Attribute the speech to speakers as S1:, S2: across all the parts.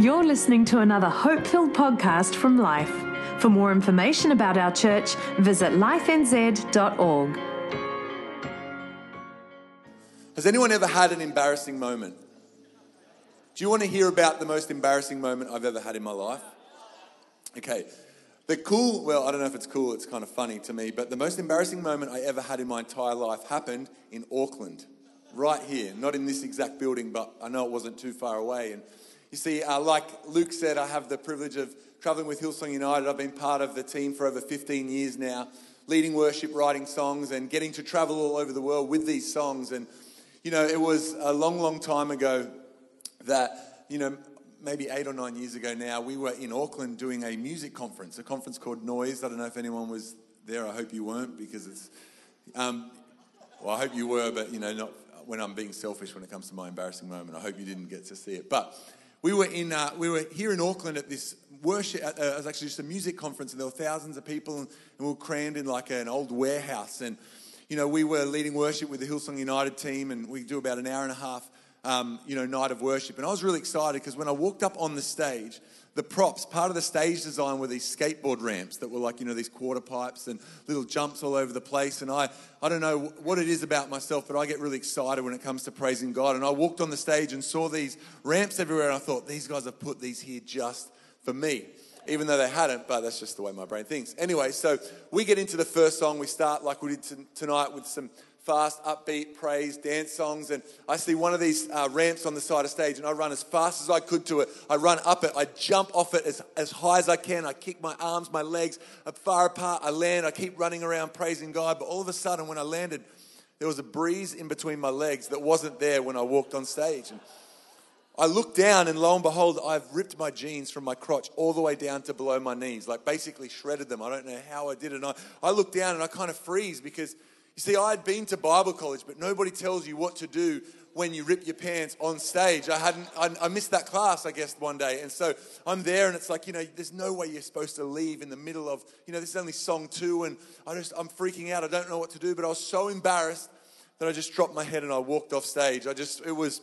S1: You're listening to another hope filled podcast from Life. For more information about our church, visit lifenz.org.
S2: Has anyone ever had an embarrassing moment? Do you want to hear about the most embarrassing moment I've ever had in my life? Okay. The cool, well, I don't know if it's cool, it's kind of funny to me, but the most embarrassing moment I ever had in my entire life happened in Auckland, right here. Not in this exact building, but I know it wasn't too far away. And you see, uh, like Luke said, I have the privilege of traveling with Hillsong United. I've been part of the team for over 15 years now, leading worship, writing songs, and getting to travel all over the world with these songs. And, you know, it was a long, long time ago that, you know, maybe eight or nine years ago now, we were in Auckland doing a music conference, a conference called Noise. I don't know if anyone was there. I hope you weren't because it's, um, well, I hope you were, but, you know, not when I'm being selfish when it comes to my embarrassing moment. I hope you didn't get to see it. But, we were in uh, we were here in Auckland at this worship. Uh, it was actually just a music conference, and there were thousands of people, and, and we were crammed in like an old warehouse. And you know, we were leading worship with the Hillsong United team, and we do about an hour and a half, um, you know, night of worship. And I was really excited because when I walked up on the stage, the props, part of the stage design were these skateboard ramps that were like, you know, these quarter pipes and little jumps all over the place. And I, I don't know what it is about myself, but I get really excited when it comes to praising God. And I walked on the stage and saw these ramps everywhere, and I thought, these guys have put these here just for me. Even though they hadn't, but that's just the way my brain thinks. Anyway, so we get into the first song. We start like we did t- tonight with some fast, upbeat praise, dance songs. And I see one of these uh, ramps on the side of stage, and I run as fast as I could to it. I run up it, I jump off it as, as high as I can. I kick my arms, my legs up far apart. I land, I keep running around praising God. But all of a sudden, when I landed, there was a breeze in between my legs that wasn't there when I walked on stage. And I looked down, and lo and behold, I've ripped my jeans from my crotch all the way down to below my knees, like basically shredded them. I don't know how I did it. And I, I down and I kind of freeze because you see, I had been to Bible college, but nobody tells you what to do when you rip your pants on stage. I hadn't, I, I, missed that class, I guess, one day. And so I'm there, and it's like, you know, there's no way you're supposed to leave in the middle of, you know, this is only song two, and I just, I'm freaking out. I don't know what to do, but I was so embarrassed that I just dropped my head and I walked off stage. I just, it was,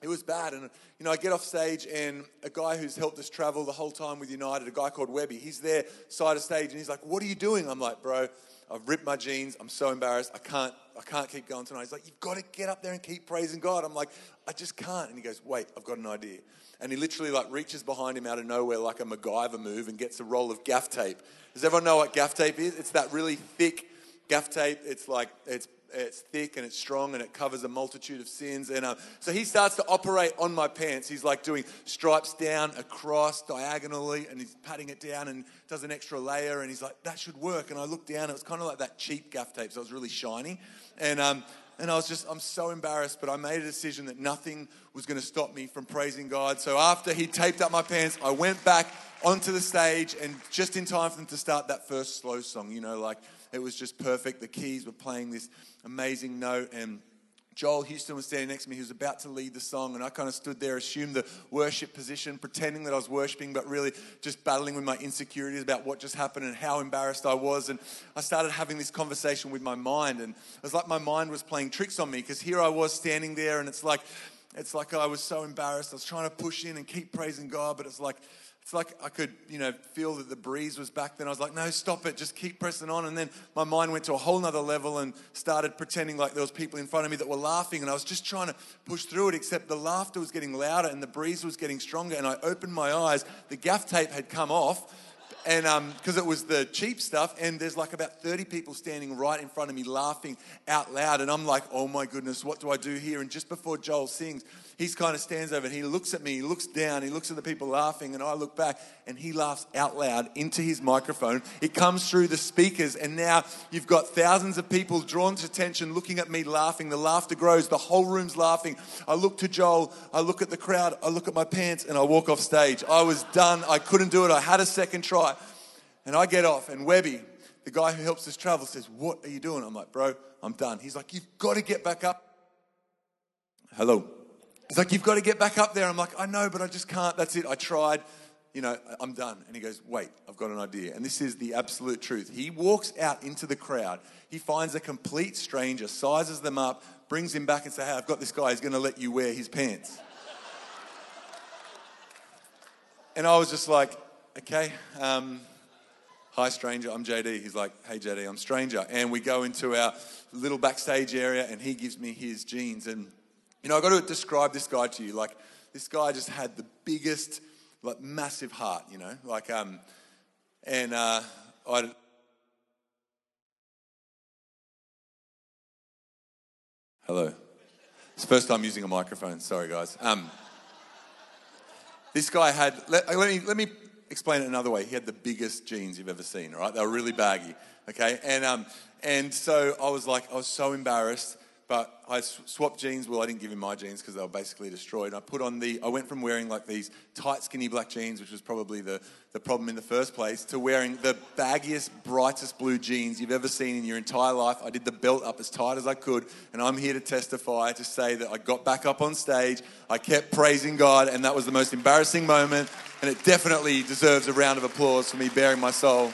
S2: it was bad. And, you know, I get off stage, and a guy who's helped us travel the whole time with United, a guy called Webby, he's there side of stage, and he's like, What are you doing? I'm like, Bro, I've ripped my jeans. I'm so embarrassed. I can't, I can't keep going tonight. He's like, You've got to get up there and keep praising God. I'm like, I just can't. And he goes, Wait, I've got an idea. And he literally like reaches behind him out of nowhere like a MacGyver move and gets a roll of gaff tape. Does everyone know what gaff tape is? It's that really thick gaff tape. It's like, it's it's thick and it's strong and it covers a multitude of sins. And uh, so he starts to operate on my pants. He's like doing stripes down, across, diagonally, and he's patting it down and does an extra layer. And he's like, that should work. And I looked down, it was kind of like that cheap gaff tape, so it was really shiny. And, um, and I was just, I'm so embarrassed, but I made a decision that nothing was going to stop me from praising God. So after he taped up my pants, I went back onto the stage and just in time for them to start that first slow song, you know, like it was just perfect. The keys were playing this amazing note and Joel Houston was standing next to me. He was about to lead the song, and I kind of stood there, assumed the worship position, pretending that I was worshiping, but really just battling with my insecurities about what just happened and how embarrassed I was. And I started having this conversation with my mind, and it was like my mind was playing tricks on me because here I was standing there, and it's like, it's like I was so embarrassed. I was trying to push in and keep praising God, but it's like it's like I could, you know, feel that the breeze was back then. I was like, no, stop it, just keep pressing on. And then my mind went to a whole nother level and started pretending like there was people in front of me that were laughing. And I was just trying to push through it, except the laughter was getting louder and the breeze was getting stronger. And I opened my eyes. The gaff tape had come off and because um, it was the cheap stuff, and there's like about 30 people standing right in front of me laughing out loud, and I'm like, oh my goodness, what do I do here? And just before Joel sings, he kind of stands over and he looks at me, he looks down, he looks at the people laughing, and I look back and he laughs out loud into his microphone. It comes through the speakers, and now you've got thousands of people drawn to attention looking at me laughing. The laughter grows, the whole room's laughing. I look to Joel, I look at the crowd, I look at my pants, and I walk off stage. I was done, I couldn't do it, I had a second try. And I get off, and Webby, the guy who helps us travel, says, What are you doing? I'm like, Bro, I'm done. He's like, You've got to get back up. Hello. He's like, You've got to get back up there. I'm like, I know, but I just can't. That's it. I tried. You know, I'm done. And he goes, Wait, I've got an idea. And this is the absolute truth. He walks out into the crowd. He finds a complete stranger, sizes them up, brings him back and says, Hey, I've got this guy. He's going to let you wear his pants. and I was just like, okay, um, hi stranger, I'm JD. He's like, hey JD, I'm stranger. And we go into our little backstage area and he gives me his jeans. And, you know, I've got to describe this guy to you. Like, this guy just had the biggest, like, massive heart, you know, like, um, and uh, I. Hello. It's the first time using a microphone. Sorry, guys. Um, this guy had. Let, let, me let me explain it another way. He had the biggest jeans you've ever seen. Right? They were really baggy. Okay, and um, and so I was like, I was so embarrassed but I swapped jeans. Well, I didn't give him my jeans because they were basically destroyed. And I put on the, I went from wearing like these tight, skinny black jeans, which was probably the, the problem in the first place, to wearing the baggiest, brightest blue jeans you've ever seen in your entire life. I did the belt up as tight as I could, and I'm here to testify to say that I got back up on stage, I kept praising God, and that was the most embarrassing moment, and it definitely deserves a round of applause for me bearing my soul.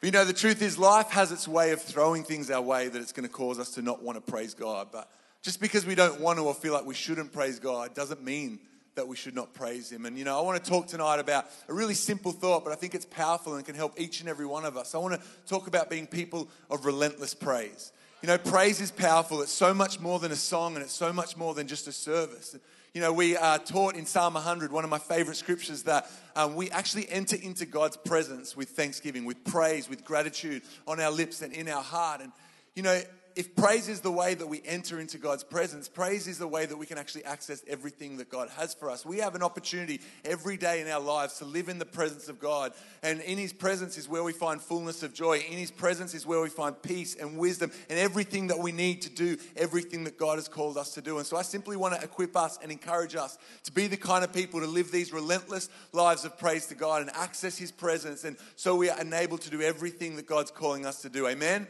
S2: But you know, the truth is, life has its way of throwing things our way that it's going to cause us to not want to praise God. But just because we don't want to or feel like we shouldn't praise God doesn't mean that we should not praise Him. And you know, I want to talk tonight about a really simple thought, but I think it's powerful and can help each and every one of us. I want to talk about being people of relentless praise. You know, praise is powerful. It's so much more than a song and it's so much more than just a service. You know, we are taught in Psalm 100, one of my favorite scriptures, that um, we actually enter into God's presence with thanksgiving, with praise, with gratitude on our lips and in our heart. And, you know, if praise is the way that we enter into God's presence, praise is the way that we can actually access everything that God has for us. We have an opportunity every day in our lives to live in the presence of God. And in His presence is where we find fullness of joy. In His presence is where we find peace and wisdom and everything that we need to do, everything that God has called us to do. And so I simply want to equip us and encourage us to be the kind of people to live these relentless lives of praise to God and access His presence. And so we are enabled to do everything that God's calling us to do. Amen.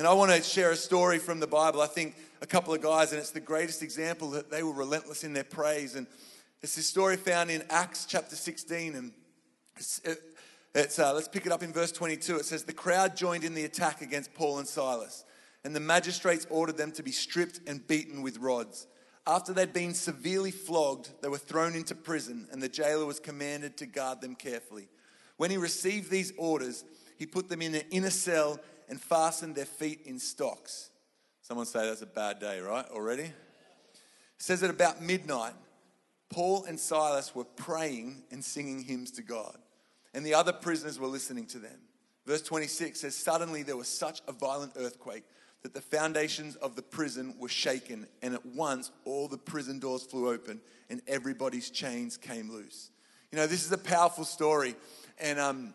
S2: And I want to share a story from the Bible. I think a couple of guys, and it's the greatest example that they were relentless in their praise. And it's this story found in Acts chapter 16. And it's, it, it's uh, let's pick it up in verse 22. It says, The crowd joined in the attack against Paul and Silas, and the magistrates ordered them to be stripped and beaten with rods. After they'd been severely flogged, they were thrown into prison, and the jailer was commanded to guard them carefully. When he received these orders, he put them in an inner cell and fastened their feet in stocks. Someone say that's a bad day, right? Already? It says at about midnight, Paul and Silas were praying and singing hymns to God, and the other prisoners were listening to them. Verse 26 says, Suddenly there was such a violent earthquake that the foundations of the prison were shaken, and at once all the prison doors flew open and everybody's chains came loose. You know, this is a powerful story, and um,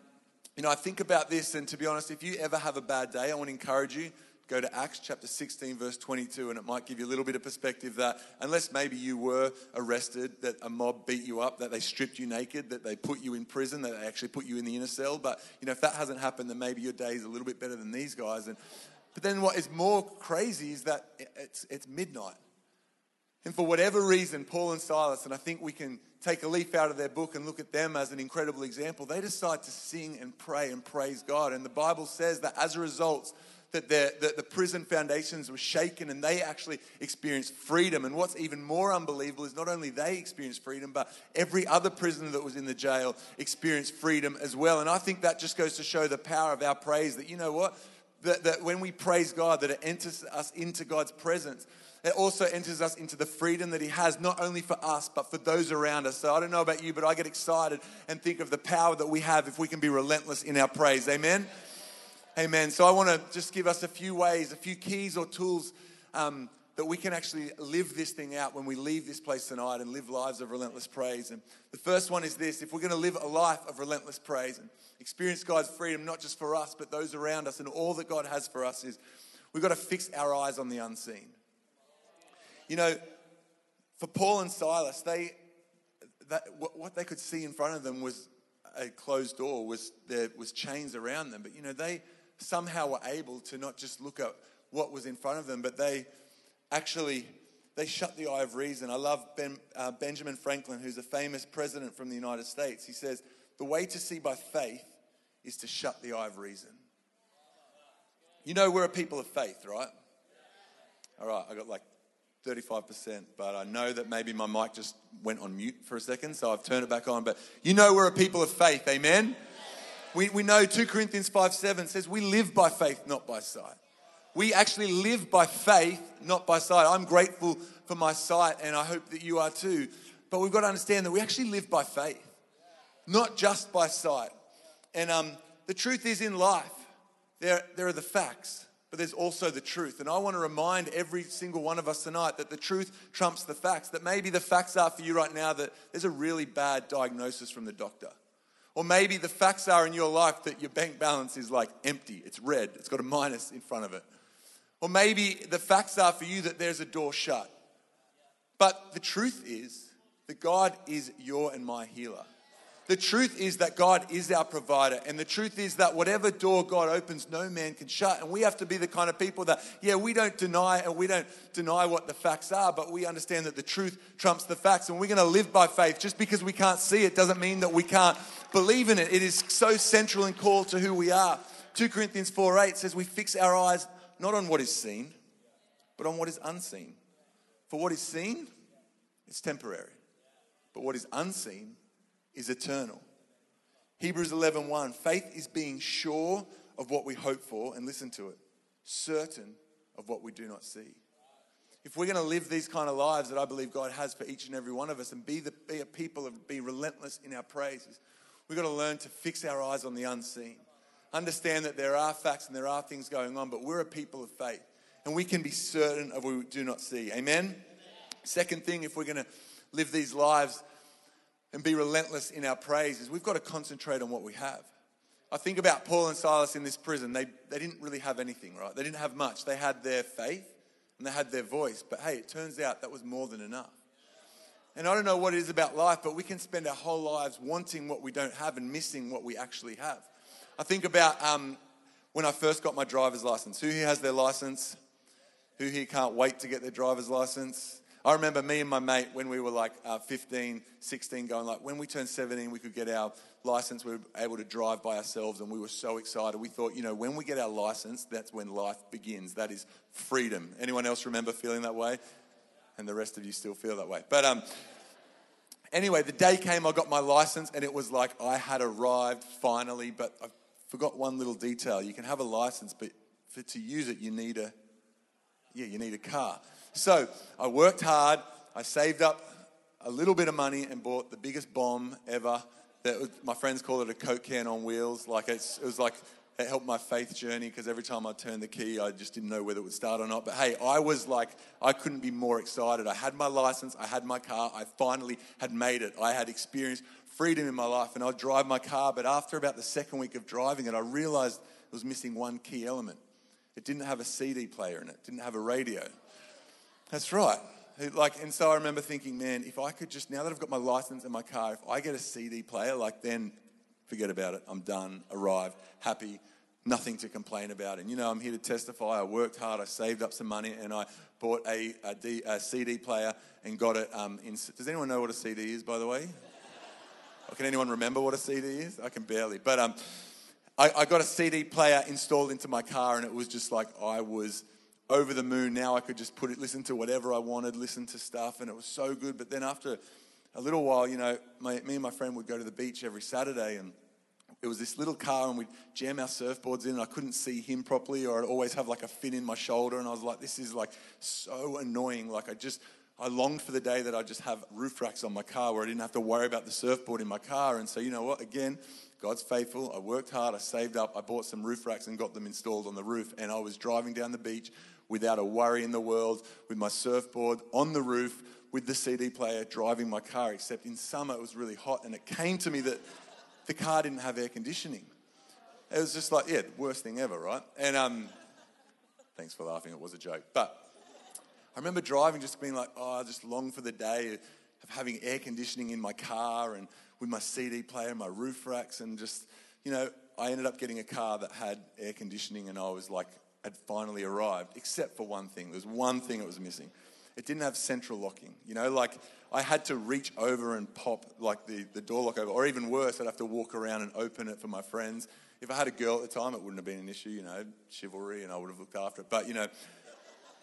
S2: you know, I think about this, and to be honest, if you ever have a bad day, I want to encourage you go to Acts chapter 16, verse 22, and it might give you a little bit of perspective that unless maybe you were arrested, that a mob beat you up, that they stripped you naked, that they put you in prison, that they actually put you in the inner cell. But, you know, if that hasn't happened, then maybe your day is a little bit better than these guys. And, but then what is more crazy is that it's, it's midnight. And for whatever reason, Paul and Silas, and I think we can take a leaf out of their book and look at them as an incredible example, they decide to sing and pray and praise God. And the Bible says that as a result, that, that the prison foundations were shaken and they actually experienced freedom. And what's even more unbelievable is not only they experienced freedom, but every other prisoner that was in the jail experienced freedom as well. And I think that just goes to show the power of our praise that, you know what? That, that when we praise God, that it enters us into God's presence it also enters us into the freedom that He has, not only for us, but for those around us. So I don't know about you, but I get excited and think of the power that we have if we can be relentless in our praise. Amen? Amen. So I want to just give us a few ways, a few keys or tools um, that we can actually live this thing out when we leave this place tonight and live lives of relentless praise. And the first one is this if we're going to live a life of relentless praise and experience God's freedom, not just for us, but those around us, and all that God has for us, is we've got to fix our eyes on the unseen. You know, for Paul and Silas, they that, what they could see in front of them was a closed door, was there was chains around them. But you know, they somehow were able to not just look at what was in front of them, but they actually they shut the eye of reason. I love ben, uh, Benjamin Franklin, who's a famous president from the United States. He says, The way to see by faith is to shut the eye of reason. You know, we're a people of faith, right? All right, I got like 35%, but I know that maybe my mic just went on mute for a second, so I've turned it back on. But you know we're a people of faith, amen? We, we know 2 Corinthians 5 7 says we live by faith, not by sight. We actually live by faith, not by sight. I'm grateful for my sight, and I hope that you are too. But we've got to understand that we actually live by faith, not just by sight. And um, the truth is in life, there, there are the facts but there's also the truth. And I want to remind every single one of us tonight that the truth trumps the facts. That maybe the facts are for you right now that there's a really bad diagnosis from the doctor. Or maybe the facts are in your life that your bank balance is like empty, it's red, it's got a minus in front of it. Or maybe the facts are for you that there's a door shut. But the truth is that God is your and my healer. The truth is that God is our provider. And the truth is that whatever door God opens, no man can shut. And we have to be the kind of people that, yeah, we don't deny and we don't deny what the facts are, but we understand that the truth trumps the facts. And we're going to live by faith. Just because we can't see it doesn't mean that we can't believe in it. It is so central and core to who we are. 2 Corinthians 4 8 says, We fix our eyes not on what is seen, but on what is unseen. For what is seen, it's temporary. But what is unseen, is eternal. Hebrews 11:1 1, faith is being sure of what we hope for and listen to it certain of what we do not see. If we're going to live these kind of lives that I believe God has for each and every one of us and be, the, be a people of be relentless in our praises, we've got to learn to fix our eyes on the unseen. Understand that there are facts and there are things going on, but we're a people of faith and we can be certain of what we do not see. Amen? Amen. Second thing, if we're going to live these lives and be relentless in our praises, we've got to concentrate on what we have. I think about Paul and Silas in this prison. They, they didn't really have anything, right? They didn't have much. They had their faith and they had their voice. But hey, it turns out that was more than enough. And I don't know what it is about life, but we can spend our whole lives wanting what we don't have and missing what we actually have. I think about um, when I first got my driver's license. Who here has their license? Who here can't wait to get their driver's license? I remember me and my mate when we were like uh, 15, 16, going like, when we turned 17, we could get our license. We were able to drive by ourselves, and we were so excited. We thought, you know, when we get our license, that's when life begins. That is freedom. Anyone else remember feeling that way? And the rest of you still feel that way. But um, anyway, the day came, I got my license, and it was like I had arrived finally. But I forgot one little detail. You can have a license, but for to use it, you need a yeah, you need a car. So I worked hard. I saved up a little bit of money and bought the biggest bomb ever. That was, my friends call it a Coke can on wheels. Like it was like it helped my faith journey because every time I turned the key, I just didn't know whether it would start or not. But hey, I was like, I couldn't be more excited. I had my license, I had my car, I finally had made it. I had experienced freedom in my life, and I'd drive my car. But after about the second week of driving it, I realized it was missing one key element. It didn't have a CD player in it, didn't have a radio. That's right. Like, and so I remember thinking, man, if I could just now that I've got my license and my car, if I get a CD player, like then forget about it. I'm done, arrived, happy, nothing to complain about. And you know, I'm here to testify. I worked hard, I saved up some money, and I bought a, a, D, a CD player and got it. Um, in, does anyone know what a CD is, by the way? or can anyone remember what a CD is? I can barely. But um, I, I got a CD player installed into my car, and it was just like I was over the moon. Now I could just put it, listen to whatever I wanted, listen to stuff, and it was so good. But then after a little while, you know, my, me and my friend would go to the beach every Saturday, and it was this little car, and we'd jam our surfboards in, and I couldn't see him properly, or I'd always have like a fin in my shoulder, and I was like, this is like so annoying. Like I just, I longed for the day that I just have roof racks on my car where I didn't have to worry about the surfboard in my car. And so, you know what? Again, God's faithful. I worked hard. I saved up. I bought some roof racks and got them installed on the roof. And I was driving down the beach without a worry in the world, with my surfboard on the roof, with the CD player, driving my car. Except in summer, it was really hot, and it came to me that the car didn't have air conditioning. It was just like, yeah, the worst thing ever, right? And um, thanks for laughing, it was a joke. But I remember driving, just being like, oh, I just long for the day of having air conditioning in my car and with my CD player and my roof racks, and just, you know, I ended up getting a car that had air conditioning, and I was like, had finally arrived, except for one thing. There was one thing that was missing. It didn't have central locking. You know, like I had to reach over and pop like the, the door lock over, or even worse, I'd have to walk around and open it for my friends. If I had a girl at the time, it wouldn't have been an issue, you know, chivalry, and I would have looked after it. But, you know,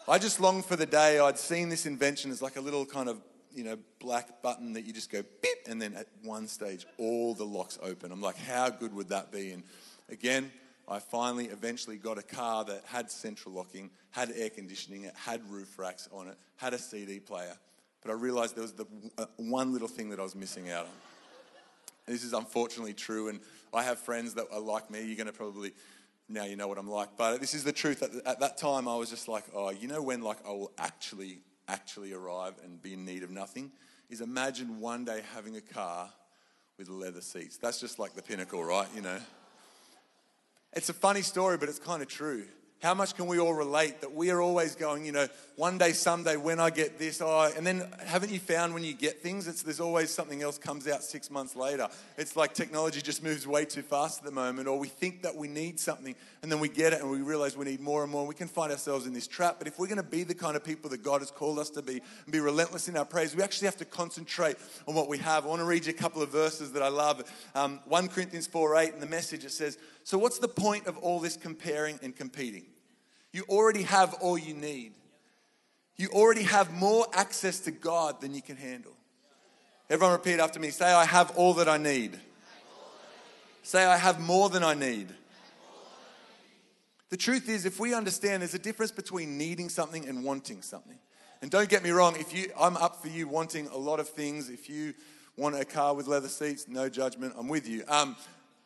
S2: I just longed for the day I'd seen this invention as like a little kind of, you know, black button that you just go beep, and then at one stage, all the locks open. I'm like, how good would that be? And again, I finally eventually got a car that had central locking, had air conditioning, it had roof racks on it, had a CD player. But I realized there was the uh, one little thing that I was missing out on. This is unfortunately true, and I have friends that are like me. You're going to probably now you know what I'm like, but this is the truth. At, at that time, I was just like, oh, you know when like I will actually actually arrive and be in need of nothing is imagine one day having a car with leather seats. That's just like the pinnacle, right? You know. It's a funny story, but it's kind of true. How much can we all relate that we are always going, you know, one day, someday, when I get this, oh, and then haven't you found when you get things, it's, there's always something else comes out six months later. It's like technology just moves way too fast at the moment, or we think that we need something, and then we get it and we realize we need more and more. We can find ourselves in this trap. But if we're going to be the kind of people that God has called us to be and be relentless in our praise, we actually have to concentrate on what we have. I want to read you a couple of verses that I love. Um, 1 Corinthians 4 8, in the message, it says, So what's the point of all this comparing and competing? You already have all you need. You already have more access to God than you can handle. Everyone repeat after me. Say, I have all that I need. Say, I have more than I need. The truth is, if we understand there's a difference between needing something and wanting something. And don't get me wrong, if you I'm up for you wanting a lot of things. If you want a car with leather seats, no judgment, I'm with you. Um,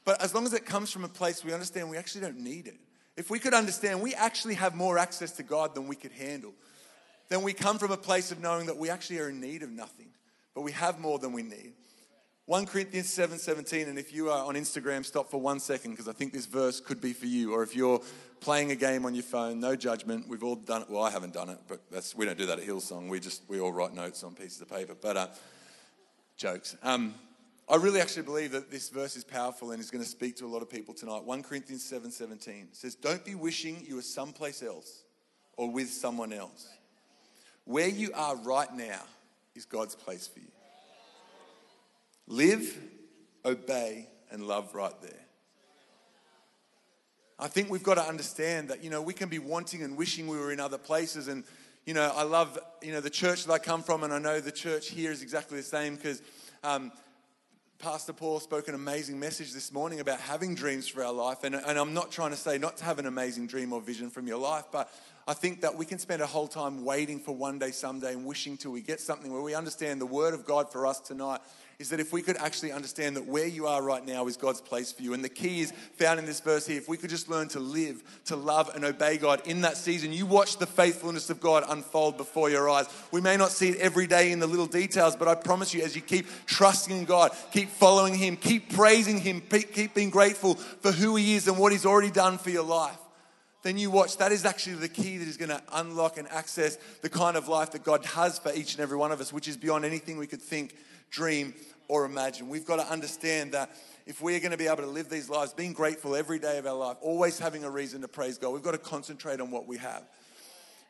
S2: but as long as it comes from a place we understand we actually don't need it. If we could understand, we actually have more access to God than we could handle. Then we come from a place of knowing that we actually are in need of nothing, but we have more than we need. 1 Corinthians 7 17, and if you are on Instagram, stop for one second because I think this verse could be for you. Or if you're playing a game on your phone, no judgment. We've all done it. Well, I haven't done it, but that's, we don't do that at Hillsong. We just, we all write notes on pieces of paper. But uh, jokes. Um, I really actually believe that this verse is powerful and is going to speak to a lot of people tonight. 1 Corinthians 7 17 says, Don't be wishing you were someplace else or with someone else. Where you are right now is God's place for you. Live, obey, and love right there. I think we've got to understand that, you know, we can be wanting and wishing we were in other places. And, you know, I love, you know, the church that I come from, and I know the church here is exactly the same because. Um, Pastor Paul spoke an amazing message this morning about having dreams for our life. And, and I'm not trying to say not to have an amazing dream or vision from your life, but I think that we can spend a whole time waiting for one day, someday, and wishing till we get something where we understand the word of God for us tonight is that if we could actually understand that where you are right now is God's place for you. And the key is found in this verse here. If we could just learn to live, to love, and obey God in that season, you watch the faithfulness of God unfold before your eyes. We may not see it every day in the little details, but I promise you, as you keep trusting in God, keep following Him, keep praising Him, keep being grateful for who He is and what He's already done for your life then you watch, that is actually the key that is going to unlock and access the kind of life that God has for each and every one of us, which is beyond anything we could think, dream, or imagine. We've got to understand that if we're going to be able to live these lives, being grateful every day of our life, always having a reason to praise God, we've got to concentrate on what we have.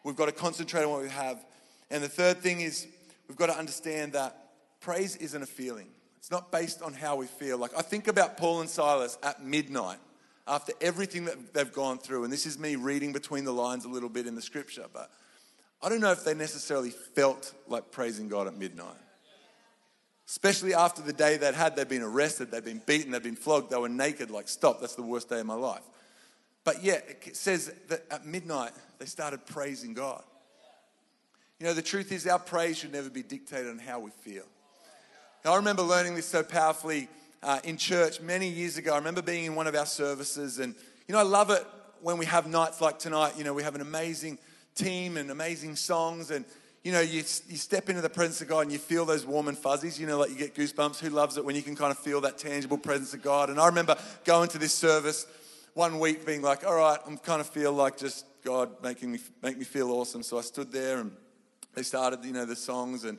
S2: We've got to concentrate on what we have. And the third thing is we've got to understand that praise isn't a feeling. It's not based on how we feel. Like I think about Paul and Silas at midnight after everything that they've gone through. And this is me reading between the lines a little bit in the scripture, but I don't know if they necessarily felt like praising God at midnight especially after the day they'd had. They'd been arrested, they'd been beaten, they'd been flogged, they were naked, like, stop, that's the worst day of my life. But yet, it says that at midnight, they started praising God. You know, the truth is, our praise should never be dictated on how we feel. Now, I remember learning this so powerfully uh, in church many years ago. I remember being in one of our services, and, you know, I love it when we have nights like tonight. You know, we have an amazing team and amazing songs, and you know, you, you step into the presence of God and you feel those warm and fuzzies, you know, like you get goosebumps. Who loves it when you can kind of feel that tangible presence of God? And I remember going to this service one week being like, all right, I'm kind of feel like just God making me, make me feel awesome. So I stood there and they started, you know, the songs and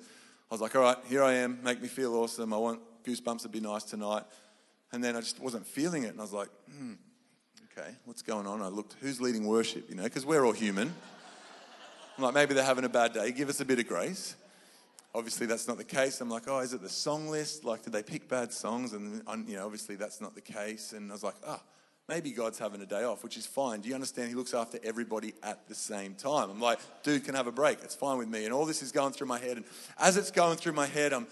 S2: I was like, all right, here I am, make me feel awesome. I want goosebumps to be nice tonight. And then I just wasn't feeling it. And I was like, hmm, okay, what's going on? I looked, who's leading worship, you know, because we're all human. I'm like, maybe they're having a bad day. Give us a bit of grace. Obviously, that's not the case. I'm like, oh, is it the song list? Like, did they pick bad songs? And, you know, obviously, that's not the case. And I was like, oh, maybe God's having a day off, which is fine. Do you understand? He looks after everybody at the same time. I'm like, dude can have a break. It's fine with me. And all this is going through my head. And as it's going through my head, I'm,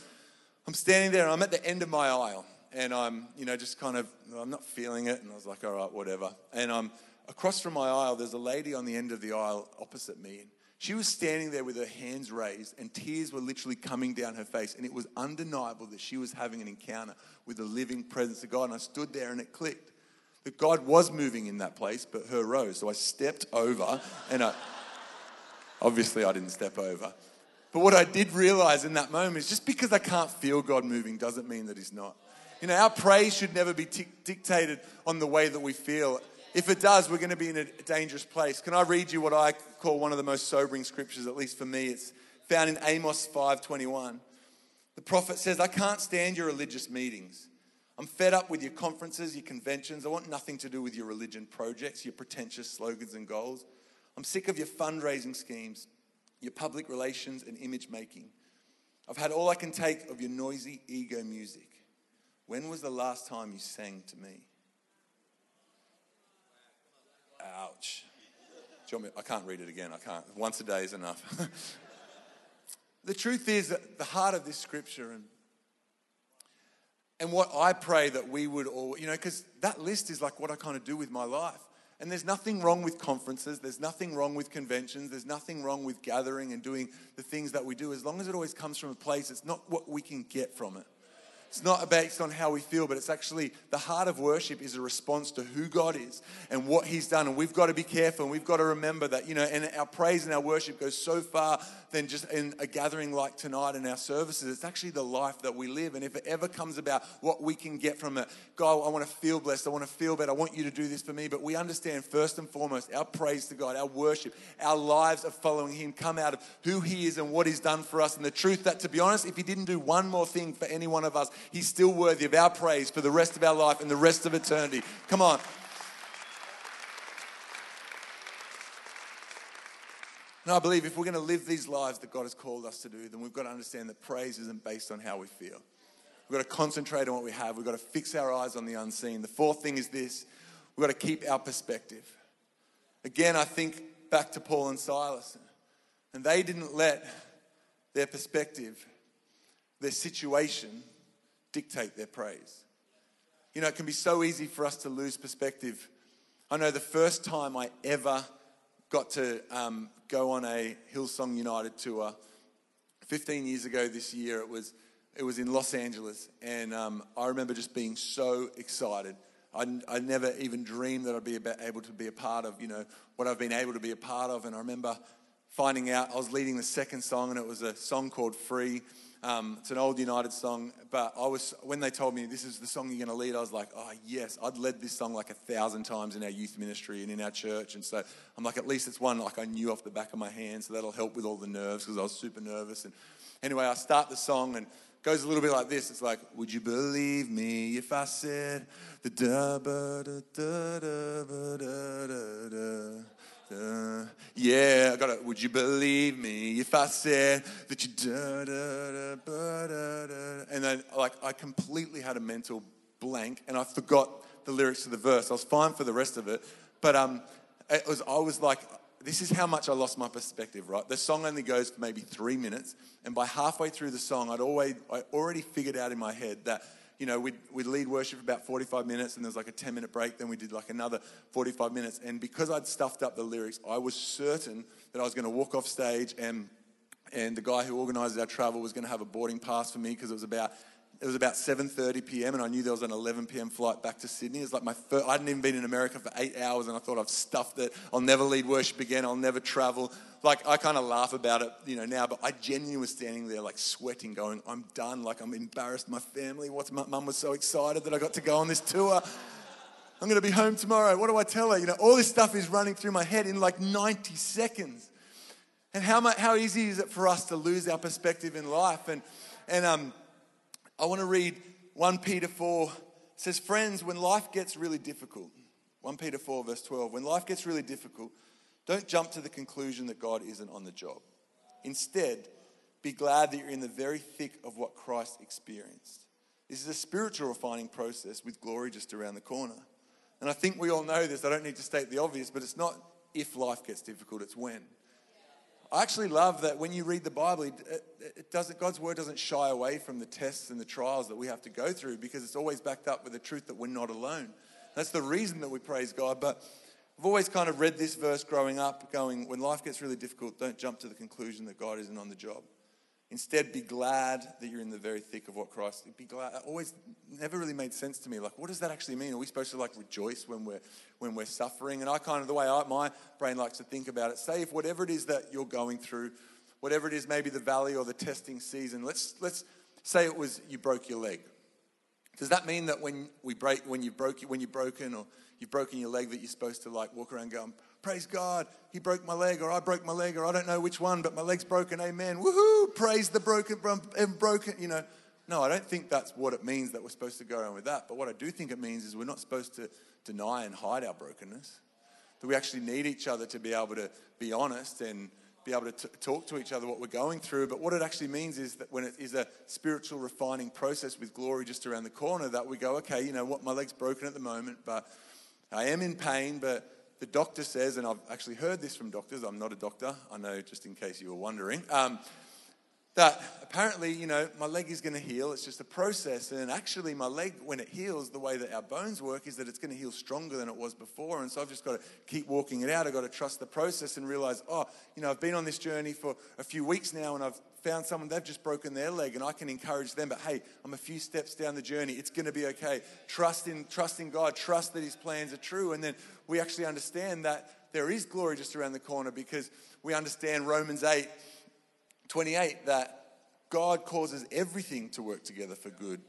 S2: I'm standing there and I'm at the end of my aisle. And I'm, you know, just kind of, I'm not feeling it. And I was like, all right, whatever. And I'm across from my aisle, there's a lady on the end of the aisle opposite me. She was standing there with her hands raised, and tears were literally coming down her face. And it was undeniable that she was having an encounter with the living presence of God. And I stood there and it clicked that God was moving in that place, but her rose. So I stepped over, and I, obviously I didn't step over. But what I did realize in that moment is just because I can't feel God moving doesn't mean that He's not. You know, our praise should never be t- dictated on the way that we feel. If it does, we're going to be in a dangerous place. Can I read you what I call one of the most sobering scriptures, at least for me? It's found in Amos 5:21. The prophet says, "I can't stand your religious meetings. I'm fed up with your conferences, your conventions. I want nothing to do with your religion projects, your pretentious slogans and goals. I'm sick of your fundraising schemes, your public relations and image making. I've had all I can take of your noisy ego music. When was the last time you sang to me?" Ouch. Me, I can't read it again. I can't. Once a day is enough. the truth is that the heart of this scripture and and what I pray that we would all, you know, because that list is like what I kind of do with my life. And there's nothing wrong with conferences, there's nothing wrong with conventions, there's nothing wrong with gathering and doing the things that we do, as long as it always comes from a place, it's not what we can get from it. It's not based on how we feel, but it's actually the heart of worship is a response to who God is and what He's done. And we've got to be careful and we've got to remember that, you know, and our praise and our worship goes so far than just in a gathering like tonight in our services. It's actually the life that we live. And if it ever comes about what we can get from it, God, I want to feel blessed. I want to feel better. I want you to do this for me. But we understand first and foremost, our praise to God, our worship, our lives of following Him come out of who He is and what He's done for us. And the truth that, to be honest, if He didn't do one more thing for any one of us, He's still worthy of our praise for the rest of our life and the rest of eternity. Come on. And I believe if we're going to live these lives that God has called us to do, then we've got to understand that praise isn't based on how we feel. We've got to concentrate on what we have. We've got to fix our eyes on the unseen. The fourth thing is this we've got to keep our perspective. Again, I think back to Paul and Silas, and they didn't let their perspective, their situation, dictate their praise. You know, it can be so easy for us to lose perspective. I know the first time I ever got to um, go on a Hillsong United tour 15 years ago this year. It was, it was in Los Angeles, and um, I remember just being so excited. I, I never even dreamed that I'd be able to be a part of, you know, what I've been able to be a part of. And I remember finding out I was leading the second song, and it was a song called Free. Um, it's an old United song, but I was when they told me this is the song you're going to lead, I was like, oh yes, I'd led this song like a thousand times in our youth ministry and in our church, and so I'm like, at least it's one like I knew off the back of my hand, so that'll help with all the nerves because I was super nervous. And anyway, I start the song and goes a little bit like this. It's like, would you believe me if I said the da ba da da da da da da uh, yeah, I got it. Would you believe me if I said that you da da da da da? And then, like, I completely had a mental blank, and I forgot the lyrics to the verse. I was fine for the rest of it, but um, it was. I was like, this is how much I lost my perspective. Right, the song only goes for maybe three minutes, and by halfway through the song, I'd always, I already figured out in my head that you know, we'd, we'd lead worship for about 45 minutes and there's like a 10 minute break. Then we did like another 45 minutes. And because I'd stuffed up the lyrics, I was certain that I was going to walk off stage and, and the guy who organized our travel was going to have a boarding pass for me because it was about it was about 7.30 p.m. and I knew there was an 11 p.m. flight back to Sydney. It's like my first, I hadn't even been in America for eight hours and I thought I've stuffed it. I'll never lead worship again. I'll never travel like I kind of laugh about it, you know, now, but I genuinely was standing there like sweating, going, I'm done. Like I'm embarrassed. My family, what's my mum was so excited that I got to go on this tour. I'm going to be home tomorrow. What do I tell her? You know, all this stuff is running through my head in like 90 seconds. And how, much, how easy is it for us to lose our perspective in life? And, and um, I want to read 1 Peter 4. It says, Friends, when life gets really difficult, 1 Peter 4, verse 12, when life gets really difficult, don't jump to the conclusion that God isn't on the job. Instead, be glad that you're in the very thick of what Christ experienced. This is a spiritual refining process with glory just around the corner. And I think we all know this. I don't need to state the obvious, but it's not if life gets difficult, it's when. I actually love that when you read the Bible, it, it doesn't, God's word doesn't shy away from the tests and the trials that we have to go through because it's always backed up with the truth that we're not alone. That's the reason that we praise God. But I've always kind of read this verse growing up, going, when life gets really difficult, don't jump to the conclusion that God isn't on the job. Instead, be glad that you're in the very thick of what Christ. Be glad. Always never really made sense to me. Like, what does that actually mean? Are we supposed to like rejoice when we're when we're suffering? And I kind of the way I, my brain likes to think about it. Say if whatever it is that you're going through, whatever it is, maybe the valley or the testing season. Let's let's say it was you broke your leg. Does that mean that when we break, when you broke, when you're broken or you've broken your leg, that you're supposed to like walk around going, praise God, he broke my leg, or I broke my leg, or I don't know which one, but my leg's broken, amen. Woohoo, praise the broken, and broken, you know. No, I don't think that's what it means that we're supposed to go around with that. But what I do think it means is we're not supposed to deny and hide our brokenness. That we actually need each other to be able to be honest and be able to t- talk to each other what we're going through. But what it actually means is that when it is a spiritual refining process with glory just around the corner, that we go, okay, you know what, my leg's broken at the moment, but I am in pain, but the doctor says, and I've actually heard this from doctors, I'm not a doctor, I know just in case you were wondering, um, that apparently, you know, my leg is going to heal. It's just a process. And actually, my leg, when it heals, the way that our bones work is that it's going to heal stronger than it was before. And so I've just got to keep walking it out. I've got to trust the process and realize, oh, you know, I've been on this journey for a few weeks now and I've found someone, they've just broken their leg and I can encourage them. But hey, I'm a few steps down the journey. It's going to be okay. Trust in, trust in God. Trust that His plans are true. And then we actually understand that there is glory just around the corner because we understand Romans 8 28 that God causes everything to work together for good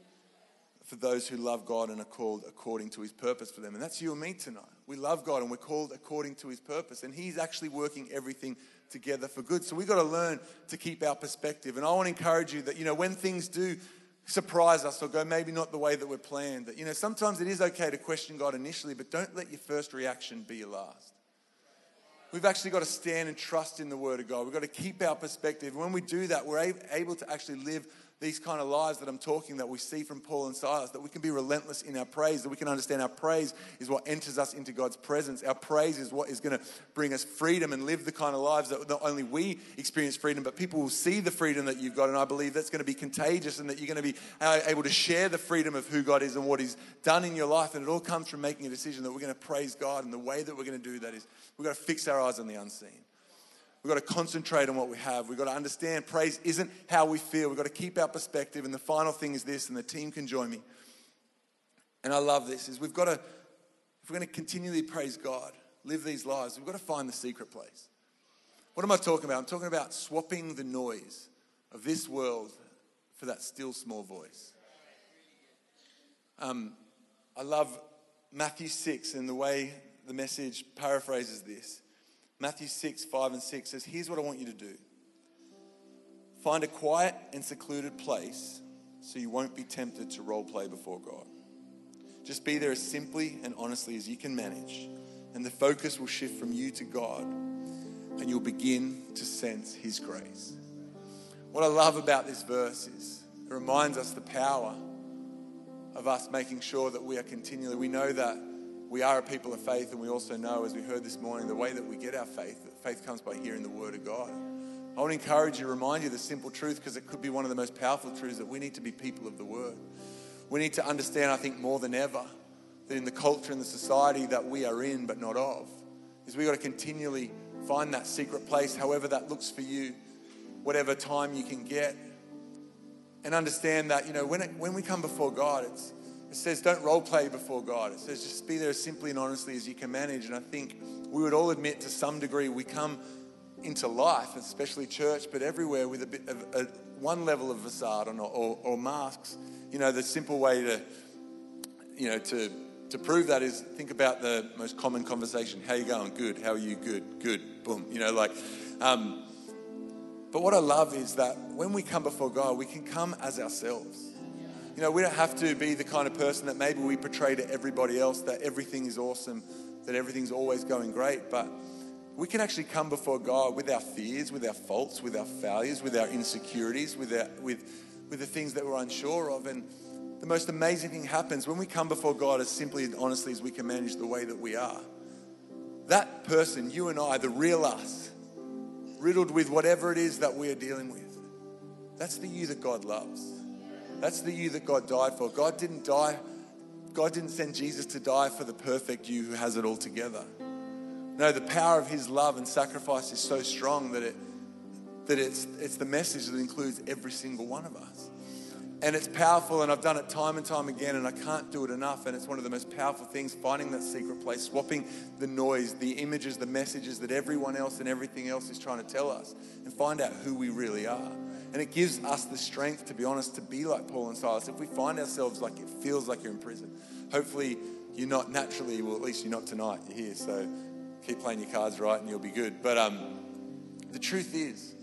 S2: for those who love God and are called according to his purpose for them. And that's you and me tonight. We love God and we're called according to his purpose. And he's actually working everything together for good. So we've got to learn to keep our perspective. And I want to encourage you that, you know, when things do surprise us or go maybe not the way that we're planned, that, you know, sometimes it is okay to question God initially, but don't let your first reaction be your last. We've actually got to stand and trust in the Word of God. We've got to keep our perspective. When we do that, we're able to actually live these kind of lives that I'm talking that we see from Paul and Silas, that we can be relentless in our praise, that we can understand our praise is what enters us into God's presence. Our praise is what is going to bring us freedom and live the kind of lives that not only we experience freedom, but people will see the freedom that you've got. And I believe that's going to be contagious and that you're going to be uh, able to share the freedom of who God is and what He's done in your life. And it all comes from making a decision that we're going to praise God. And the way that we're going to do that is we've got to fix our eyes on the unseen. We've got to concentrate on what we have. We've got to understand praise isn't how we feel. We've got to keep our perspective. And the final thing is this, and the team can join me. And I love this, is we've got to, if we're going to continually praise God, live these lives, we've got to find the secret place. What am I talking about? I'm talking about swapping the noise of this world for that still small voice. Um, I love Matthew 6 and the way the message paraphrases this. Matthew 6, 5 and 6 says, Here's what I want you to do find a quiet and secluded place so you won't be tempted to role play before God. Just be there as simply and honestly as you can manage, and the focus will shift from you to God, and you'll begin to sense His grace. What I love about this verse is it reminds us the power of us making sure that we are continually, we know that we are a people of faith, and we also know, as we heard this morning, the way that we get our faith, that faith comes by hearing the word of God. I want to encourage you, remind you the simple truth, because it could be one of the most powerful truths that we need to be people of the word. We need to understand, I think, more than ever, that in the culture and the society that we are in, but not of, is we've got to continually find that secret place, however that looks for you, whatever time you can get, and understand that, you know, when, it, when we come before God, it's it says, don't role play before God. It says, just be there as simply and honestly as you can manage. And I think we would all admit to some degree we come into life, especially church, but everywhere with a bit of a, one level of facade or, or, or masks. You know, the simple way to, you know, to, to prove that is think about the most common conversation. How you going? Good. How are you? Good. Good. Boom. You know, like, um, but what I love is that when we come before God, we can come as ourselves. You know, we don't have to be the kind of person that maybe we portray to everybody else that everything is awesome, that everything's always going great, but we can actually come before God with our fears, with our faults, with our failures, with our insecurities, with, our, with, with the things that we're unsure of. And the most amazing thing happens when we come before God as simply and honestly as we can manage the way that we are. That person, you and I, the real us, riddled with whatever it is that we are dealing with, that's the you that God loves. That's the you that God died for. God didn't die, God didn't send Jesus to die for the perfect you who has it all together. No, the power of his love and sacrifice is so strong that it that it's it's the message that includes every single one of us. And it's powerful, and I've done it time and time again, and I can't do it enough. And it's one of the most powerful things finding that secret place, swapping the noise, the images, the messages that everyone else and everything else is trying to tell us, and find out who we really are. And it gives us the strength, to be honest, to be like Paul and Silas. If we find ourselves like it feels like you're in prison, hopefully you're not naturally, well, at least you're not tonight, you're here. So keep playing your cards right and you'll be good. But um, the truth is,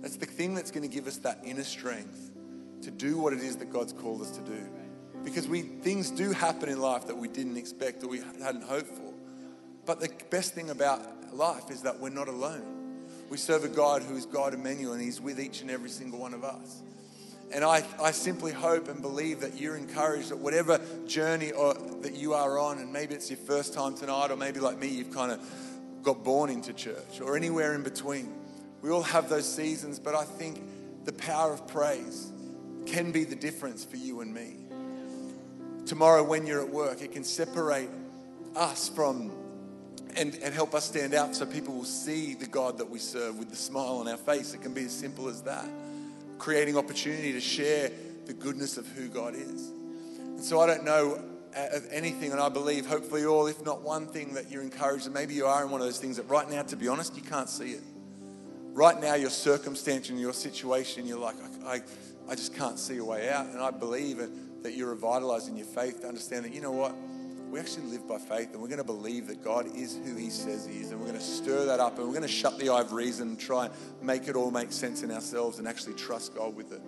S2: that's the thing that's going to give us that inner strength to do what it is that God's called us to do. Because we things do happen in life that we didn't expect or we hadn't hoped for. But the best thing about life is that we're not alone. We serve a God who is God Emmanuel and He's with each and every single one of us. And I, I simply hope and believe that you're encouraged that whatever journey or, that you are on, and maybe it's your first time tonight, or maybe like me, you've kind of got born into church, or anywhere in between. We all have those seasons, but I think the power of praise can be the difference for you and me. Tomorrow, when you're at work, it can separate us from and, and help us stand out so people will see the God that we serve with the smile on our face. It can be as simple as that. Creating opportunity to share the goodness of who God is. And so I don't know uh, of anything, and I believe, hopefully, all, if not one thing, that you're encouraged. And maybe you are in one of those things that right now, to be honest, you can't see it. Right now, your circumstance and your situation, you're like, I, I I just can't see a way out. And I believe that you're revitalizing your faith to understand that, you know what? We actually live by faith and we're going to believe that God is who He says He is. And we're going to stir that up and we're going to shut the eye of reason and try and make it all make sense in ourselves and actually trust God with it.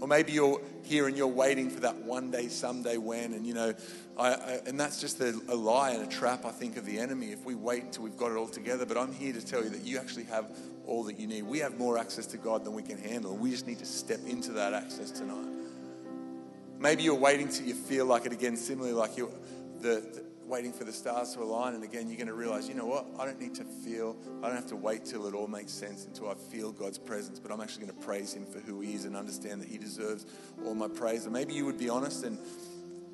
S2: Or maybe you're here and you're waiting for that one day, someday when, and you know, I, I, and that's just a, a, lie and a trap, I think, of the enemy if we wait until we've got it all together. But I'm here to tell you that you actually have all that you need. We have more access to God than we can handle, and we just need to step into that access tonight. Maybe you're waiting till you feel like it again, similarly like you're the, the waiting for the stars to align. And again, you're going to realize, you know what? I don't need to feel, I don't have to wait till it all makes sense until I feel God's presence, but I'm actually going to praise Him for who He is and understand that He deserves all my praise. And maybe you would be honest and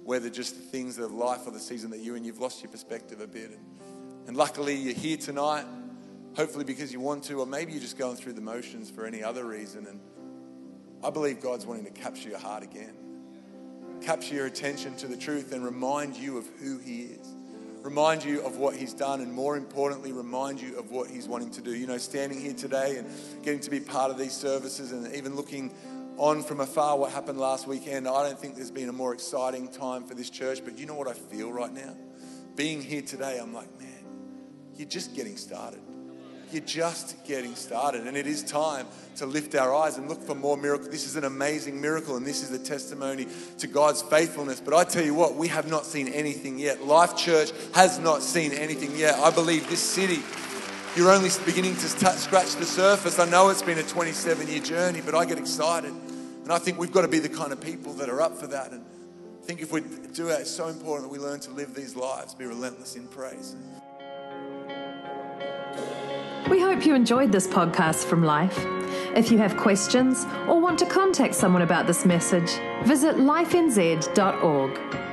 S2: whether just the things of life or the season that you're in, you've lost your perspective a bit. And, and luckily, you're here tonight hopefully because you want to, or maybe you're just going through the motions for any other reason. And I believe God's wanting to capture your heart again, capture your attention to the truth, and remind you of who He is. Remind you of what He's done, and more importantly, remind you of what He's wanting to do. You know, standing here today and getting to be part of these services, and even looking on from afar what happened last weekend, I don't think there's been a more exciting time for this church. But you know what I feel right now? Being here today, I'm like, man, you're just getting started. You're just getting started, and it is time to lift our eyes and look for more miracles. This is an amazing miracle, and this is a testimony to God's faithfulness. But I tell you what, we have not seen anything yet. Life Church has not seen anything yet. I believe this city, you're only beginning to touch, scratch the surface. I know it's been a 27 year journey, but I get excited. And I think we've got to be the kind of people that are up for that. And I think if we do that, it's so important that we learn to live these lives, be relentless in praise.
S1: We hope you enjoyed this podcast from Life. If you have questions or want to contact someone about this message, visit lifenz.org.